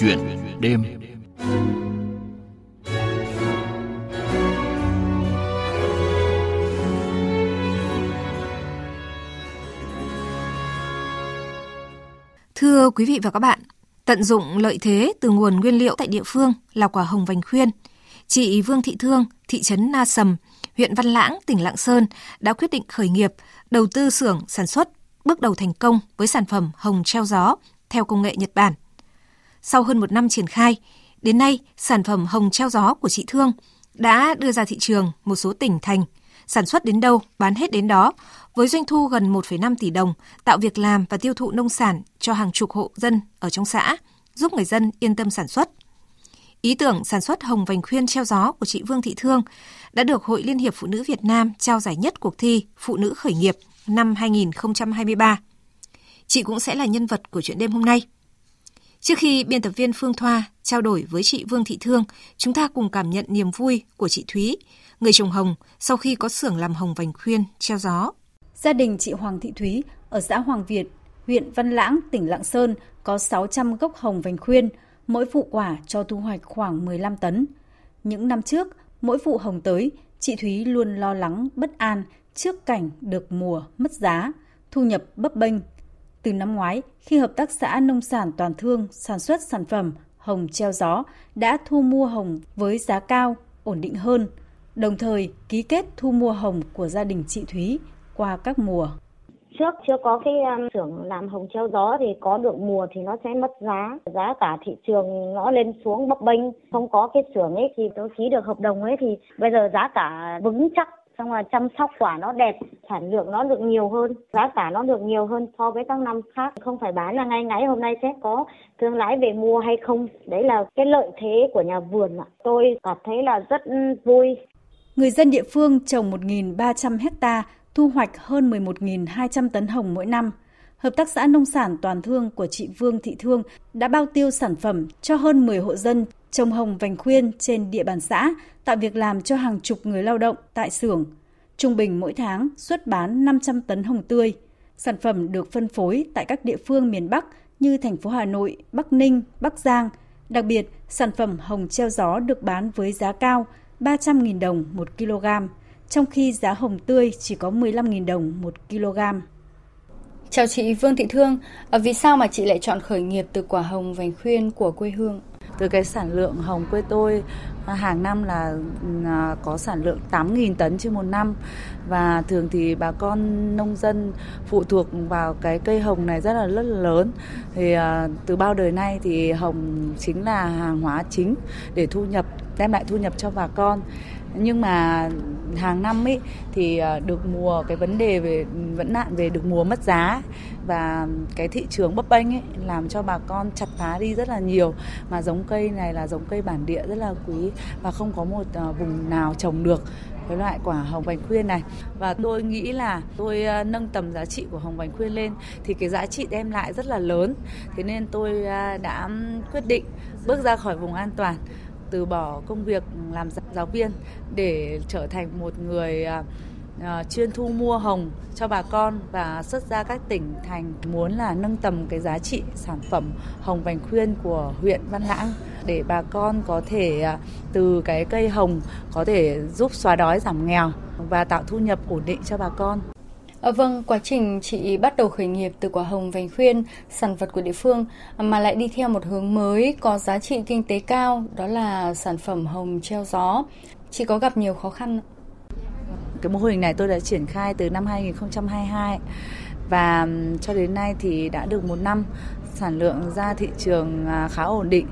Chuyện đêm Thưa quý vị và các bạn, tận dụng lợi thế từ nguồn nguyên liệu tại địa phương là quả hồng vành khuyên. Chị Vương Thị Thương, thị trấn Na Sầm, huyện Văn Lãng, tỉnh Lạng Sơn đã quyết định khởi nghiệp, đầu tư xưởng sản xuất, bước đầu thành công với sản phẩm hồng treo gió theo công nghệ Nhật Bản. Sau hơn một năm triển khai, đến nay sản phẩm hồng treo gió của chị Thương đã đưa ra thị trường một số tỉnh thành, sản xuất đến đâu bán hết đến đó, với doanh thu gần 1,5 tỷ đồng, tạo việc làm và tiêu thụ nông sản cho hàng chục hộ dân ở trong xã, giúp người dân yên tâm sản xuất. Ý tưởng sản xuất hồng vành khuyên treo gió của chị Vương Thị Thương đã được Hội Liên hiệp Phụ nữ Việt Nam trao giải nhất cuộc thi Phụ nữ khởi nghiệp năm 2023. Chị cũng sẽ là nhân vật của chuyện đêm hôm nay. Trước khi biên tập viên Phương Thoa trao đổi với chị Vương Thị Thương, chúng ta cùng cảm nhận niềm vui của chị Thúy, người trồng hồng sau khi có xưởng làm hồng vành khuyên treo gió. Gia đình chị Hoàng Thị Thúy ở xã Hoàng Việt, huyện Văn Lãng, tỉnh Lạng Sơn có 600 gốc hồng vành khuyên, mỗi vụ quả cho thu hoạch khoảng 15 tấn. Những năm trước, mỗi vụ hồng tới, chị Thúy luôn lo lắng, bất an trước cảnh được mùa mất giá, thu nhập bấp bênh. Từ năm ngoái, khi Hợp tác xã Nông sản Toàn Thương sản xuất sản phẩm hồng treo gió đã thu mua hồng với giá cao, ổn định hơn, đồng thời ký kết thu mua hồng của gia đình chị Thúy qua các mùa. Trước chưa có cái um, xưởng làm hồng treo gió thì có được mùa thì nó sẽ mất giá. Giá cả thị trường nó lên xuống bấp bênh. Không có cái xưởng ấy thì tôi ký được hợp đồng ấy thì bây giờ giá cả vững chắc xong là chăm sóc quả nó đẹp, sản lượng nó được nhiều hơn, giá cả nó được nhiều hơn so với các năm khác. Không phải bán là ngay ngáy, hôm nay sẽ có thương lái về mua hay không? Đấy là cái lợi thế của nhà vườn ạ. Tôi cảm thấy là rất vui. Người dân địa phương trồng 1.300 hecta, thu hoạch hơn 11.200 tấn hồng mỗi năm. Hợp tác xã nông sản toàn thương của chị Vương Thị Thương đã bao tiêu sản phẩm cho hơn 10 hộ dân trồng hồng vành khuyên trên địa bàn xã, tạo việc làm cho hàng chục người lao động tại xưởng. Trung bình mỗi tháng xuất bán 500 tấn hồng tươi. Sản phẩm được phân phối tại các địa phương miền Bắc như thành phố Hà Nội, Bắc Ninh, Bắc Giang. Đặc biệt, sản phẩm hồng treo gió được bán với giá cao 300.000 đồng một kg trong khi giá hồng tươi chỉ có 15.000 đồng một kg. Chào chị Vương Thị Thương, à, vì sao mà chị lại chọn khởi nghiệp từ quả hồng vành khuyên của quê hương? Từ cái sản lượng hồng quê tôi à, hàng năm là à, có sản lượng 8.000 tấn trên một năm. Và thường thì bà con nông dân phụ thuộc vào cái cây hồng này rất là rất là lớn. Thì à, từ bao đời nay thì hồng chính là hàng hóa chính để thu nhập đem lại thu nhập cho bà con nhưng mà hàng năm ấy thì ờ, được mùa cái vấn đề về vẫn nạn về được mùa mất giá và cái thị trường bấp bênh ấy làm cho bà con chặt phá đi rất là nhiều. Mà giống cây này là giống cây bản địa rất là quý và không có một ờ, vùng nào trồng được cái loại quả hồng bánh khuyên này. Và tôi nghĩ là tôi ờ, nâng tầm giá trị của hồng bánh khuyên lên thì cái giá trị đem lại rất là lớn. Thế nên tôi đã quyết định bước ra khỏi vùng an toàn từ bỏ công việc làm giáo viên để trở thành một người à, à, chuyên thu mua hồng cho bà con và xuất ra các tỉnh thành muốn là nâng tầm cái giá trị sản phẩm hồng vành khuyên của huyện Văn Lãng để bà con có thể à, từ cái cây hồng có thể giúp xóa đói giảm nghèo và tạo thu nhập ổn định cho bà con. À, vâng, quá trình chị bắt đầu khởi nghiệp từ quả hồng vành khuyên, sản vật của địa phương à, mà lại đi theo một hướng mới có giá trị kinh tế cao, đó là sản phẩm hồng treo gió. Chị có gặp nhiều khó khăn Cái mô hình này tôi đã triển khai từ năm 2022 và cho đến nay thì đã được một năm sản lượng ra thị trường à, khá ổn định.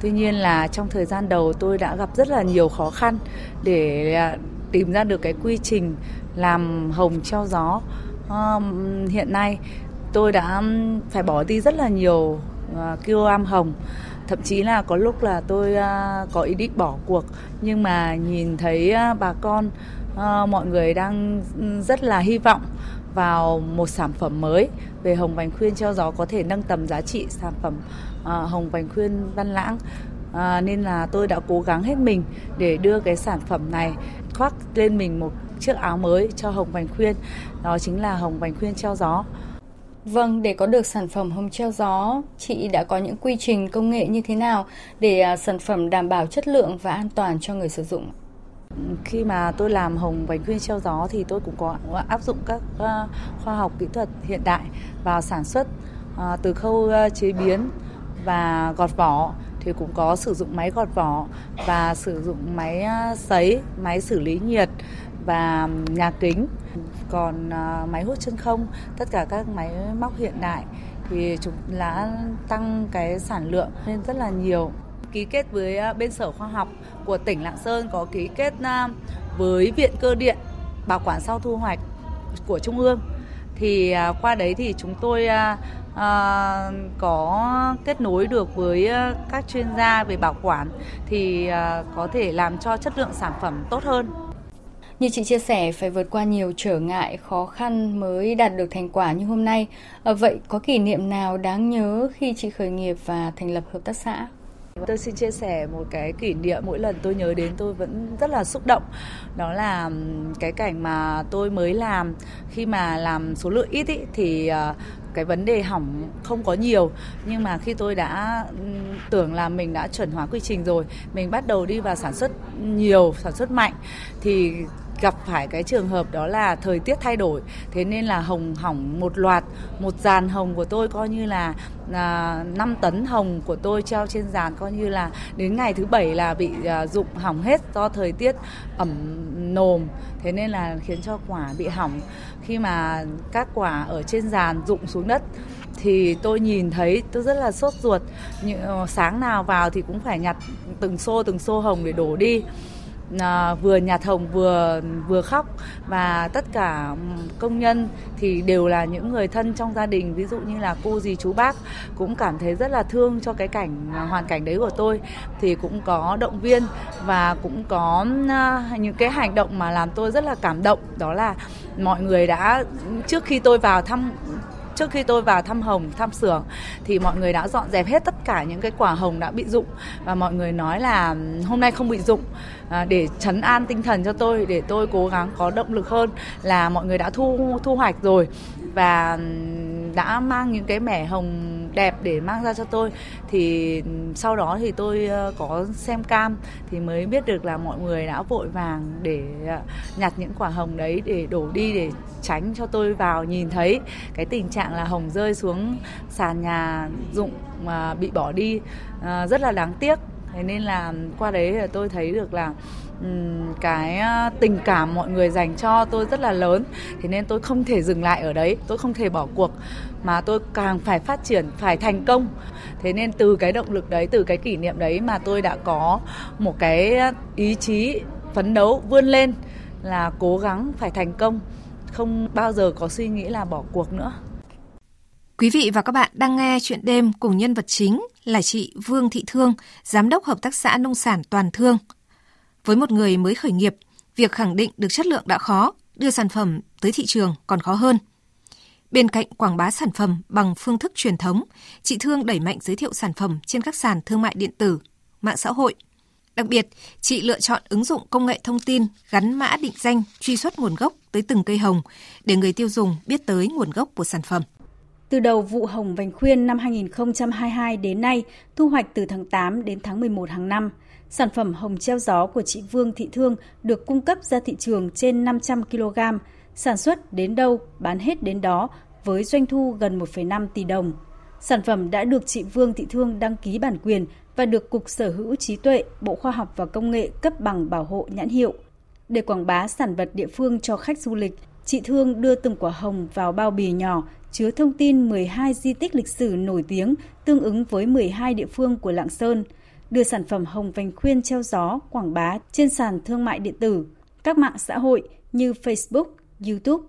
Tuy nhiên là trong thời gian đầu tôi đã gặp rất là nhiều khó khăn để à, tìm ra được cái quy trình làm hồng treo gió. Um, hiện nay tôi đã phải bỏ đi rất là nhiều ờ, uh, kg hồng. Thậm chí là có lúc là tôi uh, có ý định bỏ cuộc. Nhưng mà nhìn thấy uh, bà con uh, mọi người đang rất là hy vọng vào một sản phẩm mới về hồng vành khuyên treo gió có thể nâng tầm giá trị sản phẩm uh, hồng vành khuyên văn lãng. À, nên là tôi đã cố gắng hết mình để đưa cái sản phẩm này khoác lên mình một chiếc áo mới cho hồng vành khuyên đó chính là hồng vành khuyên treo gió Vâng, để có được sản phẩm hồng treo gió, chị đã có những quy trình công nghệ như thế nào để à, sản phẩm đảm bảo chất lượng và an toàn cho người sử dụng? Khi mà tôi làm hồng vành khuyên treo gió thì tôi cũng có áp dụng các à, khoa học kỹ thuật hiện đại vào sản xuất à, từ khâu chế biến và gọt vỏ thì cũng có sử dụng máy gọt vỏ và sử dụng máy sấy, máy xử lý nhiệt và nhà kính. Còn à, máy hút chân không tất cả các máy móc hiện đại thì chúng đã tăng cái sản lượng lên rất là nhiều. Ký kết với à, bên sở khoa học của tỉnh Lạng Sơn có ký kết à, với viện cơ điện bảo quản sau thu hoạch của trung ương. Thì qua đấy thì chúng tôi à, có kết nối được với các chuyên gia về bảo quản thì à, có thể làm cho chất lượng sản phẩm tốt hơn như chị chia sẻ, phải vượt qua nhiều trở ngại, khó khăn mới đạt được thành quả như hôm nay. À, vậy có kỷ niệm nào đáng nhớ khi chị khởi nghiệp và thành lập hợp tác xã? Tôi xin chia sẻ một cái kỷ niệm mỗi lần tôi nhớ đến tôi vẫn rất là xúc động. Đó là cái cảnh mà tôi mới làm khi mà làm số lượng ít ý, thì ờ, cái vấn đề hỏng không có nhiều nhưng mà khi tôi đã tưởng là mình đã chuẩn hóa quy trình rồi mình bắt đầu đi vào sản xuất nhiều sản xuất mạnh thì gặp phải cái trường hợp đó là thời tiết thay đổi. Thế nên là hồng hỏng một loạt một dàn hồng của tôi coi như là à, 5 tấn hồng của tôi treo trên dàn coi như là đến ngày thứ bảy là bị à, dụng hỏng hết do thời tiết ẩm nồm. Thế nên là khiến cho quả bị hỏng. Khi mà các quả ở trên dàn rụng xuống đất thì tôi nhìn thấy tôi rất là sốt ruột. Như, ờ, sáng nào vào thì cũng phải nhặt từng xô từng xô hồng để đổ đi à, vừa nhà thồng vừa vừa khóc. Và tất cả công nhân thì đều là những người thân trong gia đình. Ví dụ như là cô dì chú bác cũng cảm thấy rất là thương cho cái cảnh à, hoàn cảnh đấy của tôi. Thì cũng có động viên và cũng có à, những cái hành động mà làm tôi rất là cảm động. Đó là mọi người đã trước khi tôi vào thăm trước khi tôi vào thăm hồng thăm xưởng thì mọi người đã dọn dẹp hết tất cả những cái quả hồng đã bị rụng và mọi người nói là ừ, hôm nay không bị rụng à, để chấn an tinh thần cho tôi để tôi cố gắng có động lực hơn là mọi người đã thu thu hoạch rồi. Và ừ, đã mang những cái mẻ hồng đẹp để mang ra cho tôi. Thì sau đó thì tôi ờ, có xem cam thì mới biết được là mọi người đã vội vàng để ờ, nhặt những quả hồng đấy để đổ đi để tránh cho tôi vào. Nhìn thấy cái tình trạng là hồng rơi xuống sàn nhà dụng mà bị bỏ đi ờ, rất là đáng tiếc. Thế nên là qua đấy là tôi thấy được là cái ờ, tình cảm mọi người dành cho tôi rất là lớn. Thế nên tôi không thể dừng lại ở đấy. Tôi không thể bỏ cuộc. Mà tôi càng phải phát triển phải thành công. Thế nên từ cái động lực đấy từ cái kỷ niệm đấy mà tôi đã có một cái ý chí phấn đấu vươn lên là cố gắng phải thành công. Không bao giờ có suy nghĩ là bỏ cuộc nữa. Quý vị và các bạn đang nghe chuyện đêm cùng nhân vật chính là chị Vương Thị Thương, Giám đốc Hợp tác xã Nông sản Toàn Thương. Với một người mới khởi nghiệp, việc khẳng định được chất lượng đã khó, đưa sản phẩm tới thị trường còn khó hơn. Bên cạnh quảng bá sản phẩm bằng phương thức truyền thống, chị Thương đẩy mạnh giới thiệu sản phẩm trên các sàn thương mại điện tử, mạng xã hội. Đặc biệt, chị lựa chọn ứng dụng công nghệ thông tin gắn mã định danh truy xuất nguồn gốc tới từng cây hồng để người tiêu dùng biết tới nguồn gốc của sản phẩm. Từ đầu vụ hồng vành khuyên năm 2022 đến nay, thu hoạch từ tháng 8 đến tháng 11 hàng năm, sản phẩm hồng treo gió của chị Vương Thị Thương được cung cấp ra thị trường trên 500 kg, sản xuất đến đâu bán hết đến đó với doanh thu gần 1,5 tỷ đồng. Sản phẩm đã được chị Vương Thị Thương đăng ký bản quyền và được Cục Sở hữu trí tuệ, Bộ Khoa học và Công nghệ cấp bằng bảo hộ nhãn hiệu. Để quảng bá sản vật địa phương cho khách du lịch, chị Thương đưa từng quả hồng vào bao bì nhỏ chứa thông tin 12 di tích lịch sử nổi tiếng tương ứng với 12 địa phương của Lạng Sơn, đưa sản phẩm hồng vành khuyên treo gió quảng bá trên sàn thương mại điện tử, các mạng xã hội như Facebook, YouTube.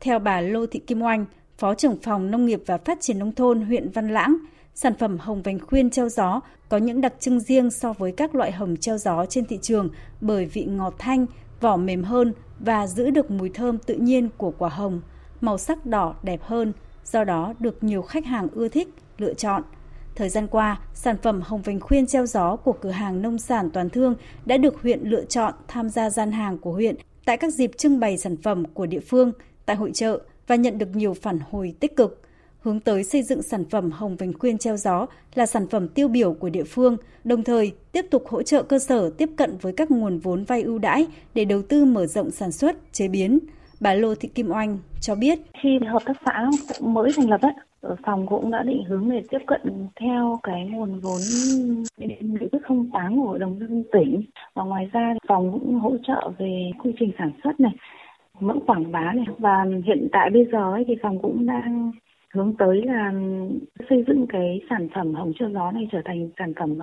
Theo bà Lô Thị Kim Oanh, Phó trưởng phòng Nông nghiệp và Phát triển Nông thôn huyện Văn Lãng, sản phẩm hồng vành khuyên treo gió có những đặc trưng riêng so với các loại hồng treo gió trên thị trường bởi vị ngọt thanh, vỏ mềm hơn và giữ được mùi thơm tự nhiên của quả hồng – màu sắc đỏ đẹp hơn, do đó được nhiều khách hàng ưa thích, lựa chọn. Thời gian qua, sản phẩm hồng vành khuyên treo gió của cửa hàng nông sản toàn thương đã được huyện lựa chọn tham gia gian hàng của huyện tại các dịp trưng bày sản phẩm của địa phương, tại hội trợ và nhận được nhiều phản hồi tích cực. hướng tới xây dựng sản phẩm hồng vành khuyên treo gió là sản phẩm tiêu biểu của địa phương, đồng thời tiếp tục hỗ trợ cơ sở tiếp cận với các nguồn vốn vay ưu đãi để đầu tư mở rộng sản xuất, chế biến. Bà Lô Thị Kim Oanh cho biết. Khi hợp tác xã mới thành lập ấy, phòng cũng đã định hướng để tiếp cận theo cái nguồn vốn nghị quyết 08 của Hội đồng dân tỉnh. Và ngoài ra phòng cũng hỗ trợ về quy trình sản xuất này, mẫu quảng bá này. Và hiện tại bây giờ ấy thì phòng cũng đang hướng tới là xây dựng cái sản phẩm hồng cho gió này trở thành sản phẩm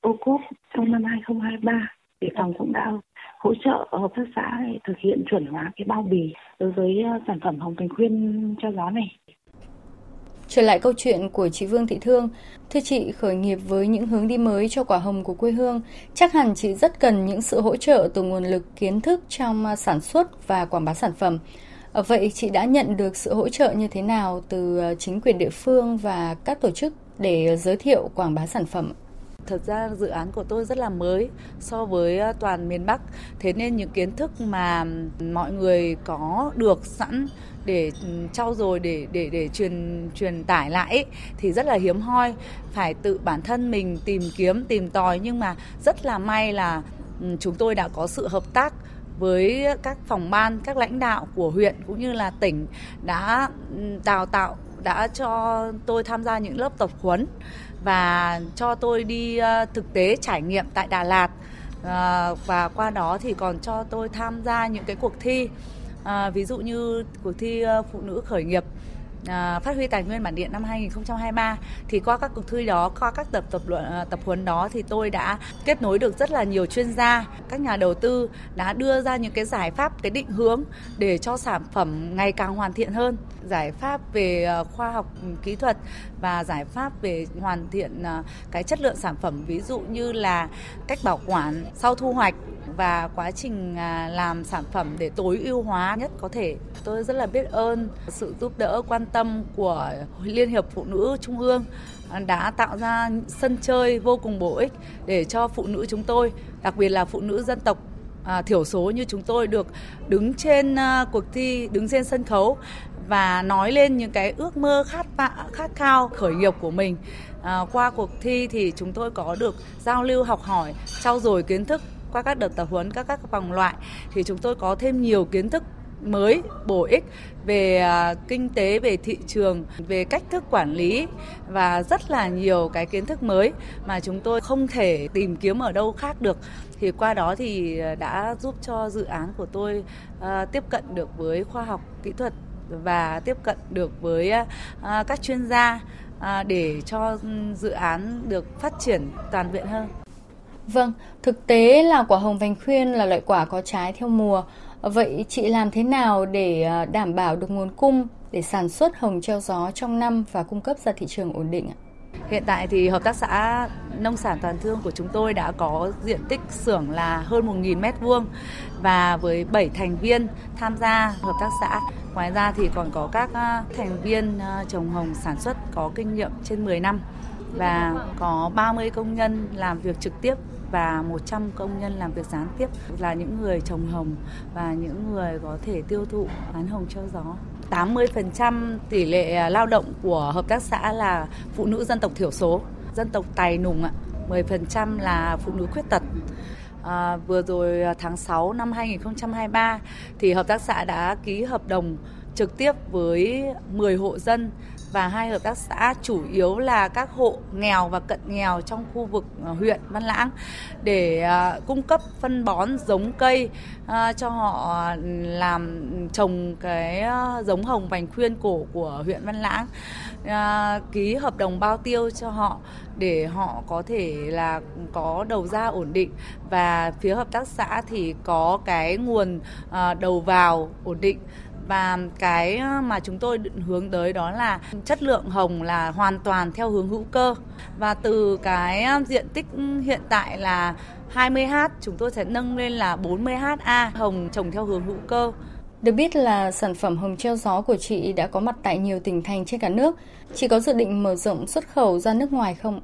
ô cốp trong năm 2023 thì phòng cũng đã hỗ trợ hợp tác xã để thực hiện chuẩn hóa cái bao bì đối với ờ, sản phẩm hồng thành khuyên cho gió này. Trở lại câu chuyện của chị Vương Thị Thương, thưa chị khởi nghiệp với những hướng đi mới cho quả hồng của quê hương, chắc hẳn chị rất cần những sự hỗ trợ từ nguồn lực kiến thức trong à, sản xuất và quảng bá sản phẩm. Ờ, vậy chị đã nhận được sự hỗ trợ như thế nào từ à, chính quyền địa phương và các tổ chức để giới thiệu quảng bá sản phẩm? Thật ra dự án của tôi rất là mới so với à, toàn miền Bắc, thế nên những kiến thức mà mọi người có được sẵn để ừ, trau dồi để để để truyền truyền tải lại ấy, thì rất là hiếm hoi. Phải tự bản thân mình tìm kiếm tìm tòi. Nhưng mà rất là may là ừ, chúng tôi đã có sự hợp tác với các phòng ban các lãnh đạo của huyện cũng như là tỉnh đã ừ, đào tạo đã cho tôi tham gia những lớp tập huấn và cho tôi đi ờ, thực tế trải nghiệm tại Đà Lạt. Ờ, và qua đó thì còn cho tôi tham gia những cái cuộc thi à, ví dụ như cuộc thi ờ, phụ nữ khởi nghiệp à, phát huy tài nguyên bản địa năm 2023 thì qua các cuộc thi đó qua các tập tập luận à, tập huấn đó thì tôi đã kết nối được rất là nhiều chuyên gia các nhà đầu tư đã đưa ra những cái giải pháp cái định hướng để cho sản phẩm ngày càng hoàn thiện hơn giải pháp về à, khoa học ừ, kỹ thuật và giải pháp về hoàn thiện à, cái chất lượng sản phẩm ví dụ như là cách bảo quản sau thu hoạch và quá trình làm sản phẩm để tối ưu hóa nhất có thể. Tôi rất là biết ơn sự giúp đỡ quan tâm của Liên hiệp Phụ nữ Trung ương đã tạo ra sân chơi vô cùng bổ ích để cho phụ nữ chúng tôi, đặc biệt là phụ nữ dân tộc à, thiểu số như chúng tôi được đứng trên à, cuộc thi, đứng trên sân khấu và nói lên những cái ước mơ khát khát khao khởi nghiệp của mình. À, qua cuộc thi thì chúng tôi có được giao lưu học hỏi, trau dồi kiến thức qua các đợt tập huấn các các vòng loại thì chúng tôi có thêm nhiều kiến thức mới bổ ích về à, kinh tế về thị trường về cách thức quản lý và rất là nhiều cái kiến thức mới mà chúng tôi không thể tìm kiếm ở đâu khác được thì qua đó thì à, đã giúp cho dự án của tôi à, tiếp cận được với khoa học kỹ thuật và tiếp cận được với các chuyên gia để cho dự án được phát triển toàn diện hơn Vâng, thực tế là quả hồng vành khuyên là loại quả có trái theo mùa. Vậy chị làm thế nào để à, đảm bảo được nguồn cung để sản xuất hồng treo gió trong năm và cung cấp ra thị trường ổn định ạ? Hiện tại thì hợp tác xã nông sản toàn thương của chúng tôi đã có diện tích xưởng là hơn 1.000 mét vuông và với 7 thành viên tham gia hợp tác xã. Ngoài ra thì còn có các à, thành viên à, trồng hồng sản xuất có kinh nghiệm trên 10 năm và có 30 công nhân làm việc trực tiếp và 100 công nhân làm việc gián tiếp là những người trồng hồng và những người có thể tiêu thụ bán hồng treo gió. 80% tỷ lệ à, lao động của hợp tác xã là phụ nữ dân tộc thiểu số, dân tộc Tài Nùng ạ. 10% là phụ nữ khuyết tật. À, vừa rồi à, tháng 6 năm 2023 thì hợp tác xã đã ký hợp đồng trực tiếp với 10 hộ dân và hai hợp tác xã chủ yếu là các hộ nghèo và cận nghèo trong khu vực ờ, huyện Văn Lãng để ờ, cung cấp phân bón, giống cây ờ, cho họ làm trồng cái giống hồng vành khuyên cổ của huyện Văn Lãng. Ký hợp đồng bao tiêu cho họ để họ có thể là có đầu ra ổn định. Và phía hợp tác xã thì có cái nguồn đầu vào ổn định và cái mà chúng tôi định hướng tới đó là chất lượng hồng là hoàn toàn theo hướng hữu cơ và từ cái diện tích hiện tại là 20h chúng tôi sẽ nâng lên là 40ha hồng trồng theo hướng hữu cơ. Được biết là sản phẩm hồng treo gió của chị đã có mặt tại nhiều tỉnh thành trên cả nước. Chị có dự định mở rộng xuất khẩu ra nước ngoài không?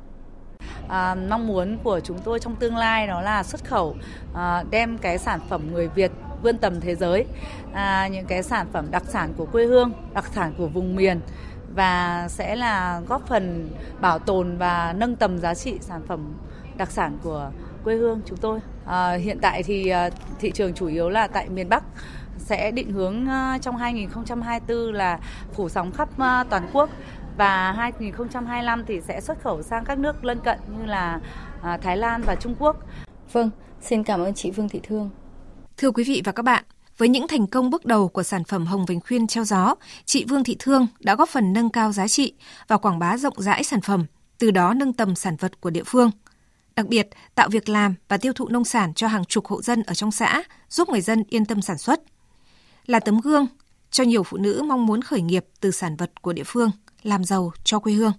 À, mong muốn của chúng tôi trong tương lai đó là xuất khẩu à, đem cái sản phẩm người Việt vươn tầm thế giới à, những cái sản phẩm đặc sản của quê hương đặc sản của vùng miền và sẽ là góp phần bảo tồn và nâng tầm giá trị sản phẩm đặc sản của quê hương chúng tôi. À, hiện tại thì à, thị trường chủ yếu là tại miền Bắc sẽ định hướng à, trong 2024 là phủ sóng khắp à, toàn quốc và 2025 thì sẽ xuất khẩu sang các nước lân cận như là Thái Lan và Trung Quốc. Vâng, xin cảm ơn chị Vương Thị Thương. Thưa quý vị và các bạn, với những thành công bước đầu của sản phẩm hồng vành khuyên treo gió, chị Vương Thị Thương đã góp phần nâng cao giá trị và quảng bá rộng rãi sản phẩm, từ đó nâng tầm sản vật của địa phương. Đặc biệt, tạo việc làm và tiêu thụ nông sản cho hàng chục hộ dân ở trong xã, giúp người dân yên tâm sản xuất. Là tấm gương cho nhiều phụ nữ mong muốn khởi nghiệp từ sản vật của địa phương, làm giàu cho quê hương.